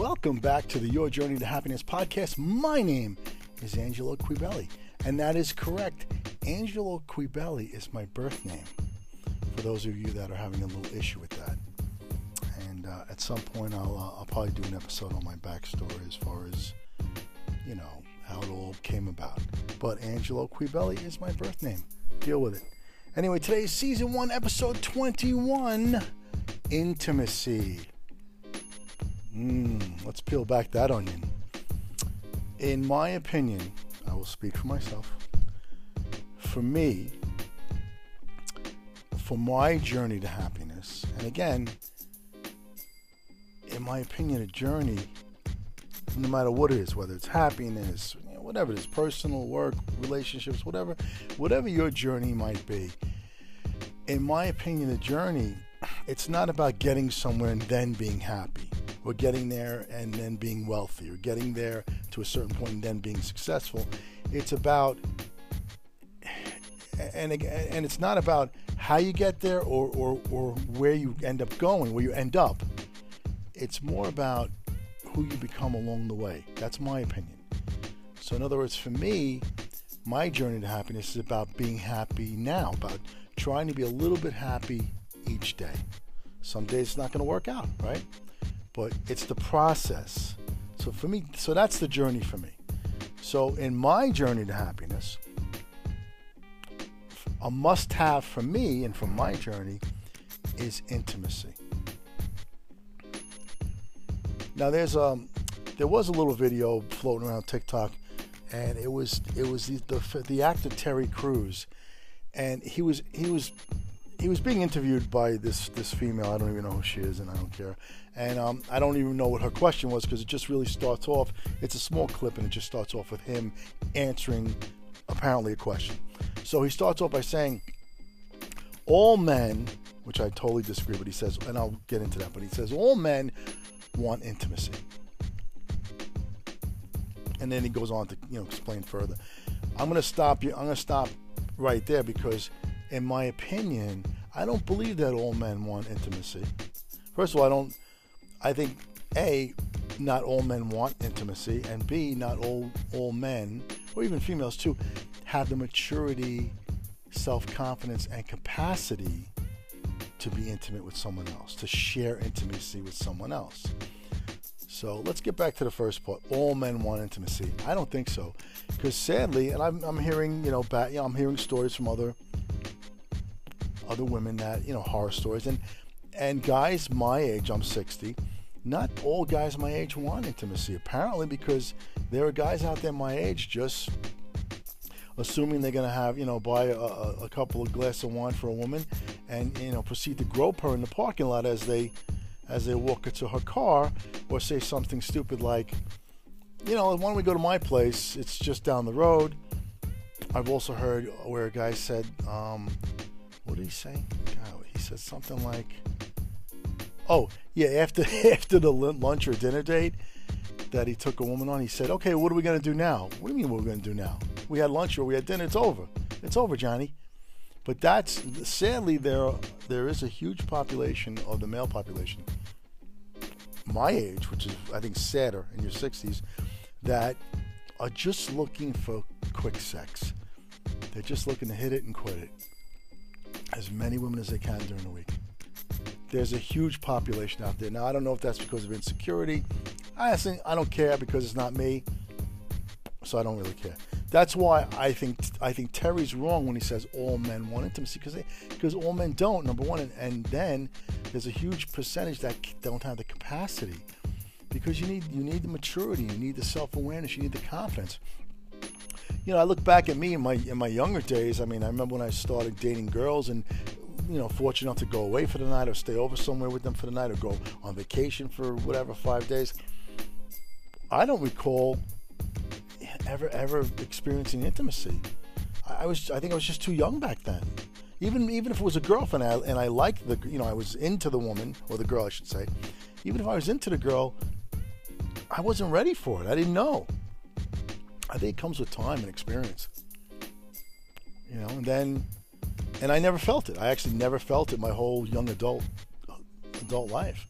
welcome back to the Your Journey to Happiness podcast. My name is Angelo Quebelli, and that is correct. Angelo Quebelli is my birth name, for those of you that are having a little issue with that. And uh, at some point, I'll, uh, I'll probably do an episode on my backstory as far as, you know, how it all came about. But Angelo Quebelli is my birth name. Deal with it. Anyway, today's season one, episode 21 Intimacy. Mm, let's peel back that onion. In my opinion, I will speak for myself. For me, for my journey to happiness, and again, in my opinion, a journey, no matter what it is, whether it's happiness, whatever it is, personal, work, relationships, whatever, whatever your journey might be. In my opinion, a journey, it's not about getting somewhere and then being happy or getting there and then being wealthy or getting there to a certain point and then being successful. It's about and and it's not about how you get there or, or, or where you end up going, where you end up. It's more about who you become along the way. That's my opinion. So, in other words, for me, my journey to happiness is about being happy now, about trying to be a little bit happy each day. Some days it's not going to work out, right? But it's the process. So for me, so that's the journey for me. So in my journey to happiness, a must have for me and for my journey is intimacy. Now there's um there was a little video floating around TikTok and it was it was the the, the actor Terry Crews and he was he was he was being interviewed by this this female. I don't even know who she is, and I don't care. And um, I don't even know what her question was because it just really starts off. It's a small clip, and it just starts off with him answering apparently a question. So he starts off by saying, "All men," which I totally disagree, but he says, and I'll get into that. But he says, "All men want intimacy." And then he goes on to you know explain further. I'm to stop you. I'm to stop right there because in my opinion, I don't believe that all men want intimacy. First of all, I don't. I think a not all men want intimacy, and b not all all men or even females too have the maturity, self confidence, and capacity to be intimate with someone else, to share intimacy with someone else. So let's get back to the first part. All men want intimacy. I don't think so, because sadly, and I'm, I'm hearing, you know, you know, I'm hearing stories from other other women that you know horror stories. And and guys my age i'm 60 not all guys my age want intimacy apparently because there are guys out there my age just assuming they're going to have you know buy a, a, couple of glasses of wine for a woman and you know proceed to grope her in the parking lot as they as they walk her to her car or say something stupid like you know why don't we go to my place? It's just down the road. I've also heard where a guy said um, what did he say? God, he said something like, "Oh, yeah." After after the lunch or dinner date that he took a woman on, he said, "Okay, what are we gonna do now? What do you mean what are we gonna do now? We had lunch or we had dinner. It's over. It's over, Johnny." But that's sadly there. There is a huge population of the male population, my age, which is I think sadder in your 60s, that are just looking for quick sex. They're just looking to hit it and quit it as many women as they can during the week. There's a huge population out there. Now, I don't know if that's because of insecurity. I think I don't care because it's not me, so I don't really care. That's why I think I think Terry's wrong when he says all men want intimacy because because all men don't. Number one, and, and then there's a huge percentage that don't have the capacity because you need you need the maturity, you need the self awareness, you need the confidence you know, I look back at me in my in my younger days. I mean, I remember when I started dating girls and you know, fortunate enough to go away for the night or stay over somewhere with them for the night or go on vacation for whatever five days. I don't recall ever ever experiencing intimacy. I was I think I was just too young back then. Even even if it was a girlfriend and I, and I liked the you know I was into the woman or the girl I should say. Even if I was into the girl, I wasn't ready for it. I didn't know. I think it comes with time and experience. You know, and then, and I never felt it. I actually never felt it my whole young adult adult life.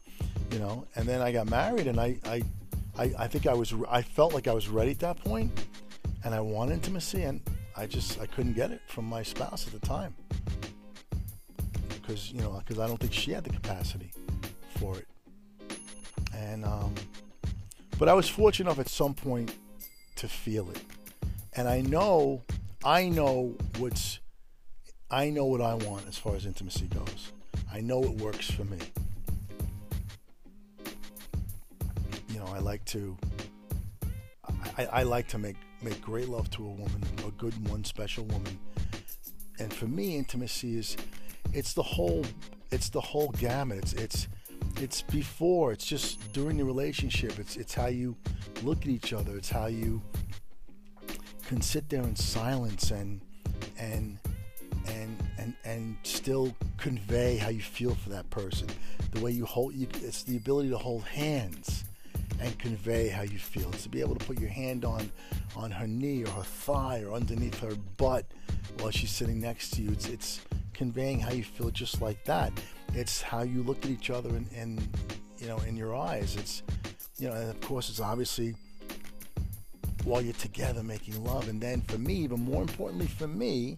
You know, and then I got married, and I I I, I think I was I felt like I was ready at that point, and I wanted intimacy, and I just I couldn't get it from my spouse at the time because you know because I don't think she had the capacity for it, and um, but I was fortunate enough at some point to feel it, and I know I know what's I know what I want as far as intimacy goes. I know it works for me. You know, I like to I, I like to make make great love to a woman, a good one, special woman. And for me, intimacy is it's the whole it's the whole gamut. It's it's it's before, it's just during the relationship. It's it's how you look at each other. It's how you can sit there in silence and and and and and still convey how you feel for that person. The way you hold you, it's the ability to hold hands and convey how you feel. It's to be able to put your hand on on her knee or her thigh or underneath her butt while she's sitting next to you. It's it's conveying how you feel just like that. It's how you look at each other and, and you know in your eyes. It's you know, and of course it's obviously while you're together making love. And then for me, even more importantly for me,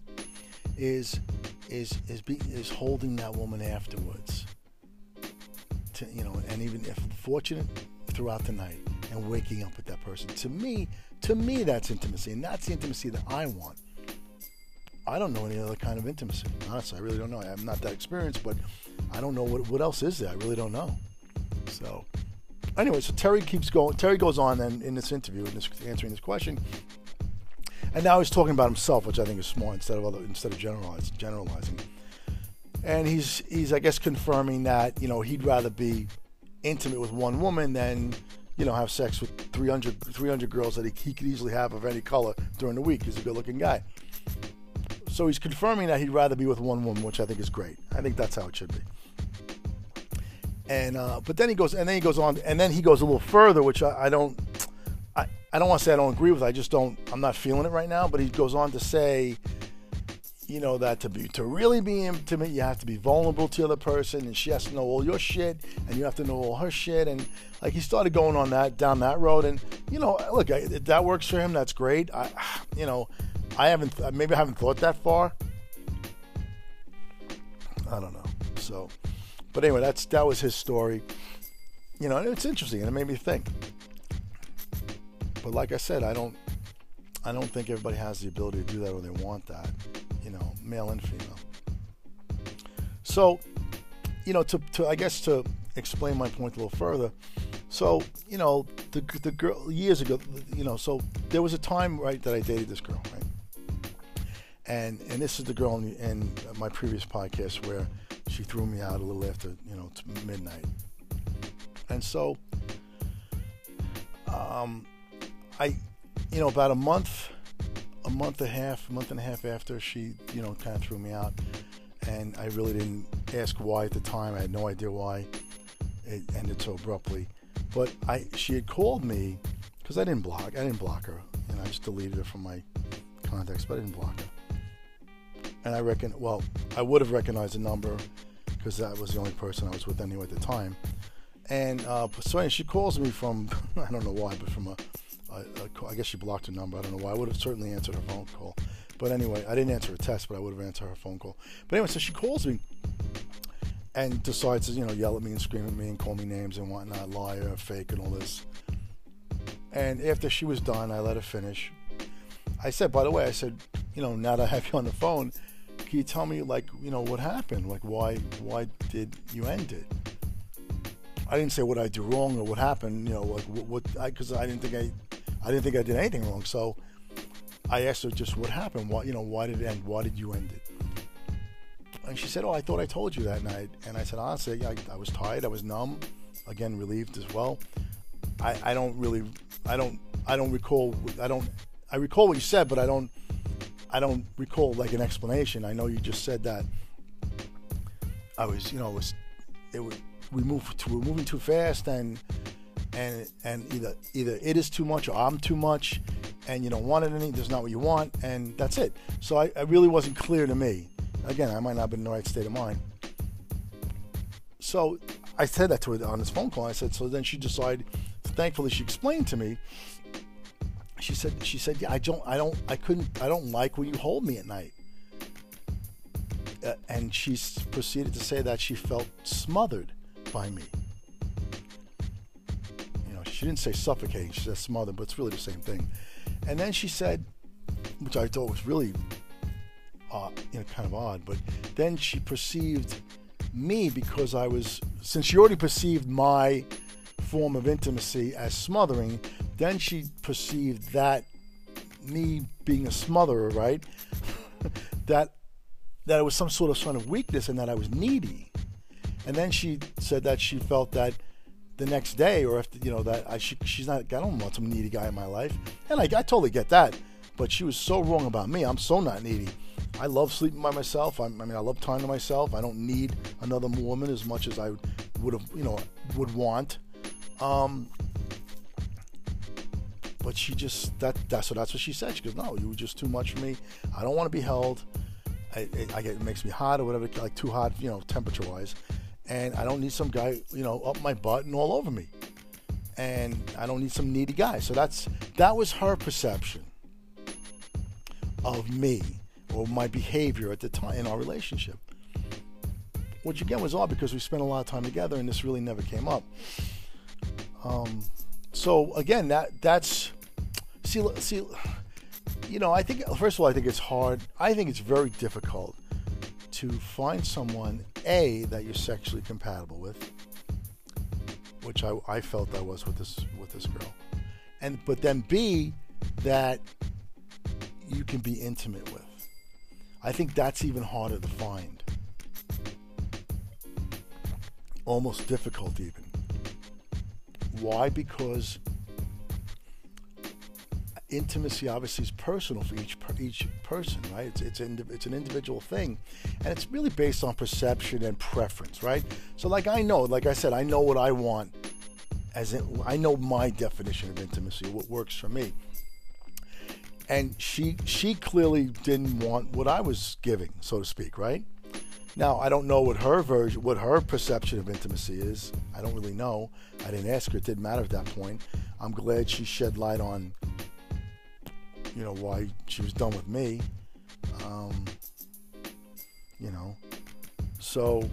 is is is be, is holding that woman afterwards. To, you know, and even if fortunate throughout the night and waking up with that person. To me, to me, that's intimacy, and that's the intimacy that I want. I don't know any other kind of intimacy. Honestly, I really don't know. I'm not that experienced, but I don't know what what else is there. I really don't know. So, anyway, so Terry keeps going. Terry goes on then in this interview, in this, answering this question, and now he's talking about himself, which I think is smart instead of other instead of generalizing. generalizing. And he's he's I guess confirming that you know he'd rather be intimate with one woman than you know have sex with 300 300 girls that he, he could easily have of any color during the week. He's a good-looking guy. So he's confirming that he'd rather be with one woman, which I think is great. I think that's how it should be. And uh, but then he goes, and then he goes on, and then he goes a little further, which I, I don't I I don't want to say I don't agree with. I just don't. I'm not feeling it right now. But he goes on to say, you know, that to be to really be intimate, you have to be vulnerable to the other person, and she has to know all your shit, and you have to know all her shit, and like he started going on that down that road, and you know, look, I, that works for him, that's great. I, you know, I haven't uh, maybe I haven't thought that far. I don't know. So, but anyway, that's that was his story. You know, it's interesting, and it made me think. But like I said, I don't I don't think everybody has the ability to do that or they want that, you know, male and female. So, you know, to, to I guess to explain my point a little further. So, you know, the the girl years ago, you know, so there was a time right that I dated this girl, right? And and this is the girl in, in my previous podcast where she threw me out a little after you know midnight. And so, um, I, you know, about a month, a month and a half, a month and a half after she, you know, kind of threw me out, and I really didn't ask why at the time. I had no idea why it ended so abruptly. But I, she had called me because I didn't block. I didn't block her, and I just deleted her from my contacts, but I didn't block her. And I reckon, well, I would have recognized the number because that was the only person I was with anyway at the time. And uh, so she calls me from I don't know why, but from a I, I guess she blocked her number. I don't know why. I would have certainly answered her phone call. But anyway, I didn't answer a test, but I would have answered her phone call. But anyway, so she calls me and decides to, you know, yell at me and scream at me and call me names and whatnot, liar, fake, and all this. And after she was done, I let her finish. I said, by the way, I said, you know, now that I have you on the phone, can you tell me, like, you know, what happened? Like, why, why did you end it? I didn't say what I did wrong or what happened, you know, like what, because I, I didn't think I I didn't think I did anything wrong. So I asked her just what happened. Why, you know, why did it end? Why did you end it? And she said, "Oh, I thought I told you that night." And I said, "Honestly, I, I was tired. I was numb. Again, relieved as well. I, I don't really, I don't, I don't recall. I don't. I recall what you said, but I don't. I don't recall like an explanation. I know you just said that. I was, you know, it was, it was. We moved. To, we were moving too fast, and and and either either it is too much or I'm too much, and you don't want it any. There's not what you want, and that's it. So I, it really wasn't clear to me. Again, I might not have been in the right state of mind. So I said that to her on this phone call. I said, so then she decided thankfully she explained to me. She said, she said, yeah, I don't, I don't, I couldn't, I don't like when you hold me at night. Uh, and she proceeded to say that she felt smothered by me. You know, she didn't say suffocating, she said smothered, but it's really the same thing. And then she said, which I thought was really, uh, you know, kind of odd, but then she perceived me because I was, since she already perceived my form of intimacy as smothering, then she perceived that me being a smotherer, right? that that it was some sort of sign of weakness and that I was needy. And then she said that she felt that the next day, or if you know that I she, she's not, I don't want some needy guy in my life, and I, I totally get that. But she was so wrong about me. I'm so not needy. I love sleeping by myself. I, I mean, I love time to myself. I don't need another woman as much as I would have, you know, would want. Um, but she just that that's so that's what she said. She goes, "No, you were just too much for me. I don't want to be held. I, I get it makes me hot or whatever, like too hot, you know, temperature wise, and I don't need some guy, you know, up my butt and all over me, and I don't need some needy guy. So that's that was her perception of me or my behavior at the time in our relationship, which again was odd because we spent a lot of time together and this really never came up. Um, so again, that that's see see you know, I think first of all, I think it's hard. I think it's very difficult to find someone a that you're sexually compatible with, which I, I felt I was with this with this girl, and but then b that you can be intimate with. I think that's even harder to find. Almost difficult even. Why? Because intimacy obviously is personal for each each person, right? It's it's, an, it's an individual thing, and it's really based on perception and preference, right? So, like I know, like I said, I know what I want, as in, I know my definition of intimacy, what works for me, and she she clearly didn't want what I was giving, so to speak, right? Now I don't know what her version, what her perception of intimacy is. I don't really know. I didn't ask her. It didn't matter at that point. I'm glad she shed light on you know why she was done with me. Um, you know, so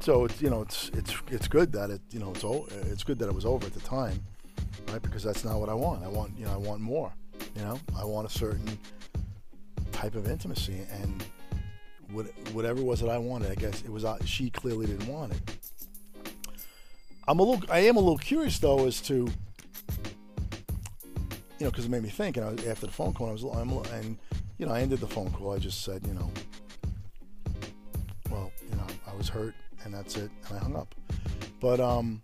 so it's you know it's it's it's good that it you know it's it's good that it was over at the time, right? Because that's not what I want. I want you know I want more. You know, I want a certain type of intimacy, and what, whatever it was that I wanted, I guess it was uh, she clearly didn't want it. I'm a little I am a little curious though as to you know, because it made me think. And after the phone call, I was, I'm, and you know, I ended the phone call. I just said, you know, well, you know, I was hurt, and that's it, and I hung up. But um,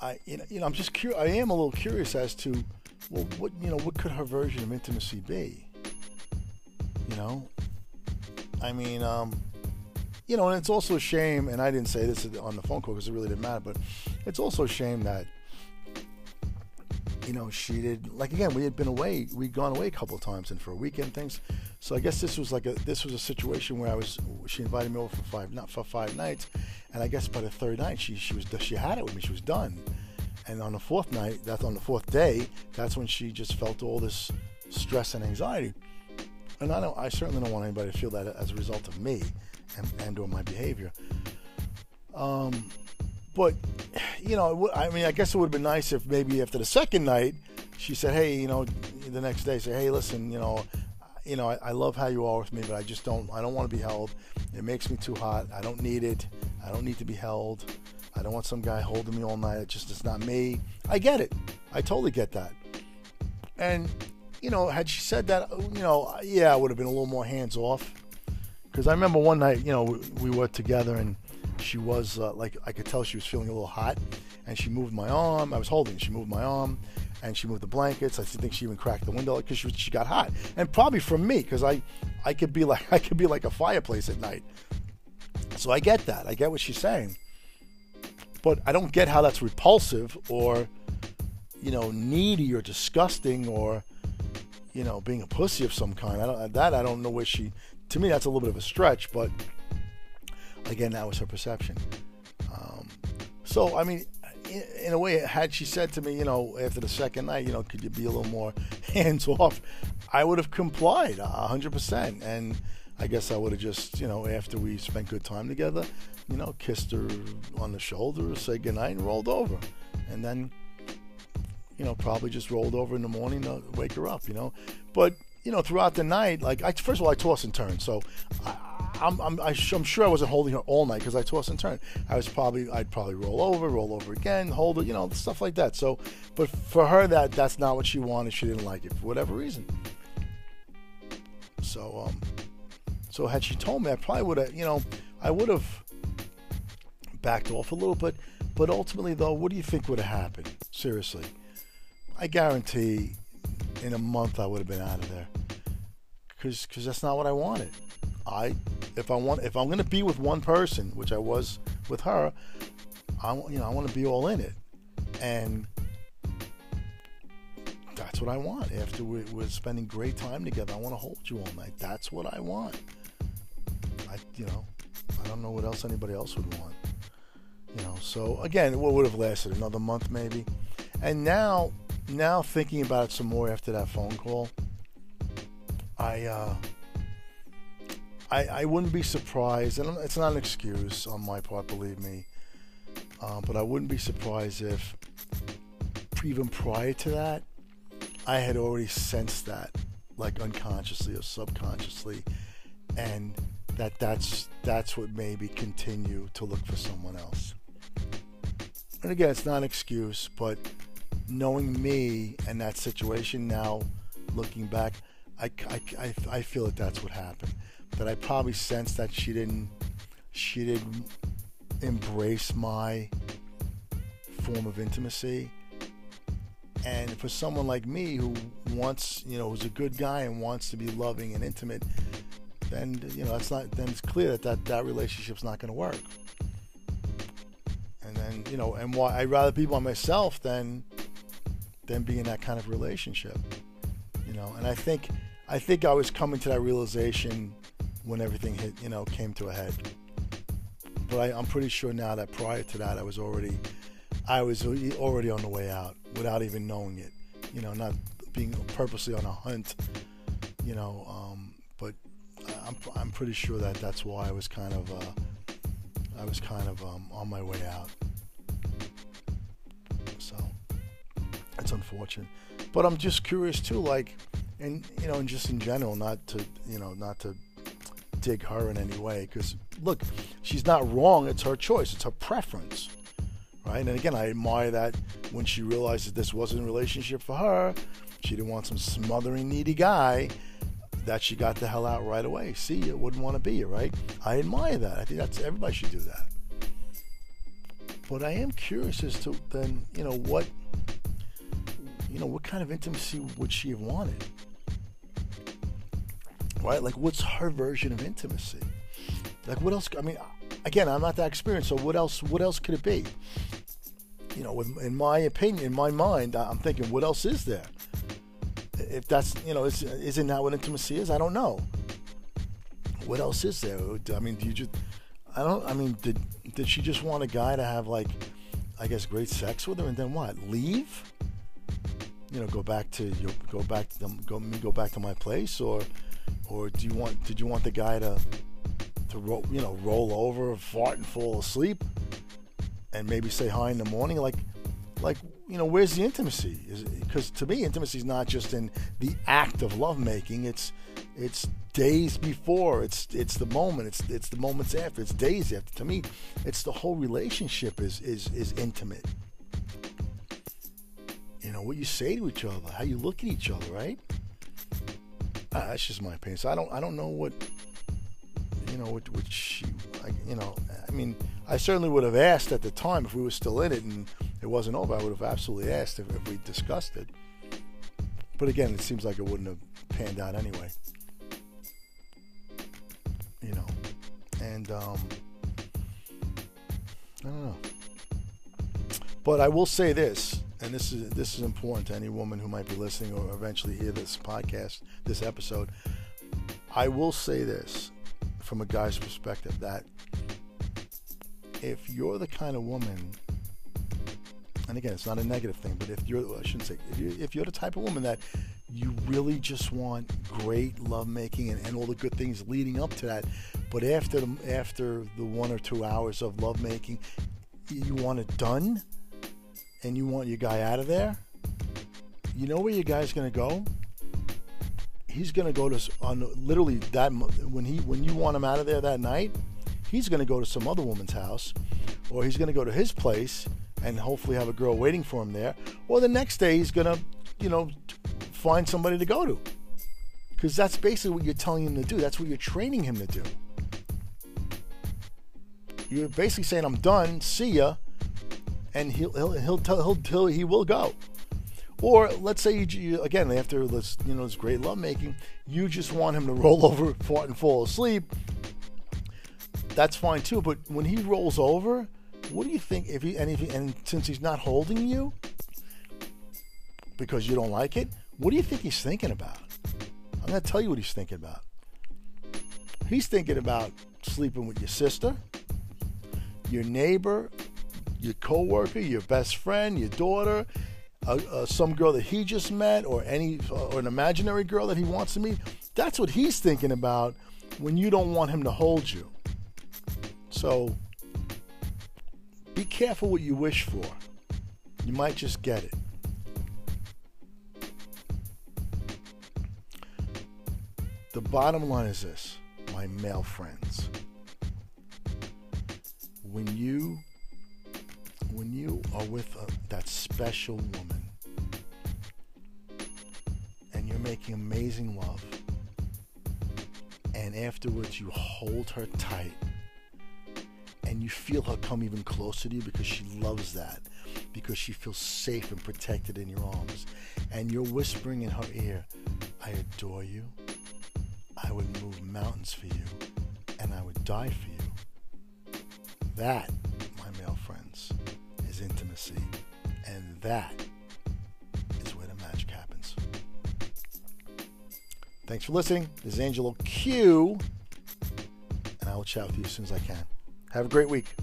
I, you know, you know, I'm just curious. I am a little curious as to, well, what you know, what could her version of intimacy be? You know, I mean, um, you know, and it's also a shame, and I didn't say this on the phone call because it really didn't matter, but it's also a shame that you know, she did like again. We had been away. We'd gone away a couple of times, and for a weekend things. So I guess this was like a this was a situation where I was. She invited me over for five not for five nights, and I guess by the third night she she was she had it with me. She was done, and on the fourth night, that's on the fourth day, that's when she just felt all this stress and anxiety. And I don't. I certainly don't want anybody to feel that as a result of me and and or my behavior. Um, but you know, I mean, I guess it would have been nice if maybe after the second night, she said, "Hey, you know," the next day, say, "Hey, listen, you know, you know, I, I love how you are with me, but I just don't, I don't want to be held. It makes me too hot. I don't need it. I don't need to be held. I don't want some guy holding me all night. It just, it's not me. I get it. I totally get that. And you know, had she said that, you know, yeah, I would have been a little more hands off. Because I remember one night, you know, we, we were together and she was uh, like I could tell she was feeling a little hot, and she moved my arm. I was holding. She moved my arm, and she moved the blankets. I think she even cracked the window because she she got hot, and probably from me because I I could be like I could be like a fireplace at night. So I get that. I get what she's saying, but I don't get how that's repulsive or you know needy or disgusting or you know being a pussy of some kind. I don't that I don't know where she. To me, that's a little bit of a stretch, but again, that was her perception. Um, so, I mean, in a way, had she said to me, you know, after the second night, you know, could you be a little more hands off? I would have complied hundred percent, and I guess I would have just, you know, after we spent good time together, you know, kissed her on the shoulder, said goodnight, and rolled over, and then, you know, probably just rolled over in the morning to wake her up, you know, but you know, throughout the night, like I, first of all, I toss and turn, so I, I'm, I'm, I'm sure I wasn't holding her all night because I toss and turn. I was probably, I'd probably roll over, roll over again, hold her, you know, stuff like that. So, but for her, that that's not what she wanted. She didn't like it for whatever reason. So, um, so had she told me, I probably would have, you know, I would have backed off a little bit. But ultimately, though, what do you think would have happened? Seriously, I guarantee in a month I would have been out of there because because that's not what I wanted. I if I want if I'm to be with one person, which I was with her, I you know I want to be all in it, and that's what I want. After we, we're spending great time together, I want to hold you all night. That's what I want. I you know I don't know what else anybody else would want. You know, so again, what would have lasted another month maybe, and now now thinking about it some more after that phone call, I. uh I, I wouldn't be surprised, and it's not an excuse on my part, believe me, uh, but I wouldn't be surprised if even prior to that, I had already sensed that, like unconsciously or subconsciously, and that that's that's what made me continue to look for someone else. And again, it's not an excuse, but knowing me and that situation now, looking back, I, I, I, I feel that that's what happened that I probably sensed that she didn't she didn't embrace my form of intimacy. And for someone like me who wants, you know, who's a good guy and wants to be loving and intimate, then you know that's not. Then it's clear that that, that relationship's not going to work. And then you know, and why I'd rather be by myself than than be in that kind of relationship. You know, and I think I think I was coming to that realization when everything hit, you know, came to a head. But I, I'm pretty sure now that prior to that, I was already, I was already on the way out without even knowing it. You know, not being purposely on a hunt. You know, um, but I'm, I'm pretty sure that that's why I was kind of, uh, I was kind of um, on my way out. It's unfortunate, but I'm just curious too, like, and you know, and just in general, not to, you know, not to dig her in any way because look, she's not wrong. It's her choice. It's her preference, right? And again, I admire that when she realized that this wasn't a relationship for her, she didn't want some smothering needy guy. That she got the hell out right away. See, you wouldn't want to be you, right? I admire that. I think that's everybody should do that. But I am curious as to then, you know, what, you know, what kind of intimacy would she have wanted? right? Like, what's her version of intimacy? Like, what else? I mean, again, I'm not that experienced, so what else? What else could it be? You know, in my opinion, in my mind, I'm thinking, what else is there? If that's, you know, is, isn't that what intimacy is? I don't know. What else is there? I mean, do you just? I don't. I mean, did did she just want a guy to have like, I guess, great sex with her, and then what? Leave? You know, go back to your, go back to them, go me go back to my place, or or do you want did you want the guy to to roll you know roll over, fart and fall asleep, and maybe say hi in the morning? Like like you know where's the intimacy? Because to me, intimacy is not just in the act of lovemaking. It's it's days before. It's it's the moment. It's it's the moments after. It's days after. To me, it's the whole relationship is is is intimate. You know what you say to each other, how you look at each other, right? Uh, that's just my opinion. So I don't I don't know what you know what, she I, you know I mean I certainly would have asked at the time if we were still in it and it wasn't over. I would have absolutely asked if, if we discussed it. But again, it seems like it wouldn't have panned out anyway. You know, and um, I don't know. But I will say this and this is this is important to any woman who might be listening or eventually hear this podcast, this episode. I will say this from a guy's perspective that if you're the kind of woman and again, it's not a negative thing, but if you're, I shouldn't say, if you're, if you're the type of woman that you really just want great lovemaking and, and all the good things leading up to that, but after the, after the one or two hours of lovemaking, you want it done, and you want your guy out of there, you know where your guy's going to go? He's going to go to on literally that when he when you want him out of there that night, he's going to go to some other woman's house, or he's going to go to his place and hopefully have a girl waiting for him there, or the next day he's going to, you know, find somebody to go to. Because that's basically what you're telling him to do. That's what you're training him to do. You're basically saying, "I'm done. See ya," and he'll he'll he'll tell he'll, he'll he will go. Or let's say you, again after this you know this great lovemaking, you just want him to roll over, fart, and fall asleep. That's fine too. But when he rolls over, what do you think if he and if he, and since he's not holding you because you don't like it, what do you think he's thinking about? I'm gonna tell you what he's thinking about. He's thinking about sleeping with your sister, your neighbor, your coworker, your best friend, your daughter, uh, uh, some girl that he just met, or any uh, or an imaginary girl that he wants to meet. That's what he's thinking about when you don't want him to hold you. So be careful what you wish for. You might just get it. The bottom line is this, my male friends. When you when you are with a, that special woman and you're making amazing love and afterwards you hold her tight and you feel her come even closer to you because she loves that because she feels safe and protected in your arms and you're whispering in her ear i adore you. I would move mountains for you and i would die for you. That and that is where the magic happens. Thanks for listening. This is angelo q. And i will chat with you as soon as i can. Have a great week.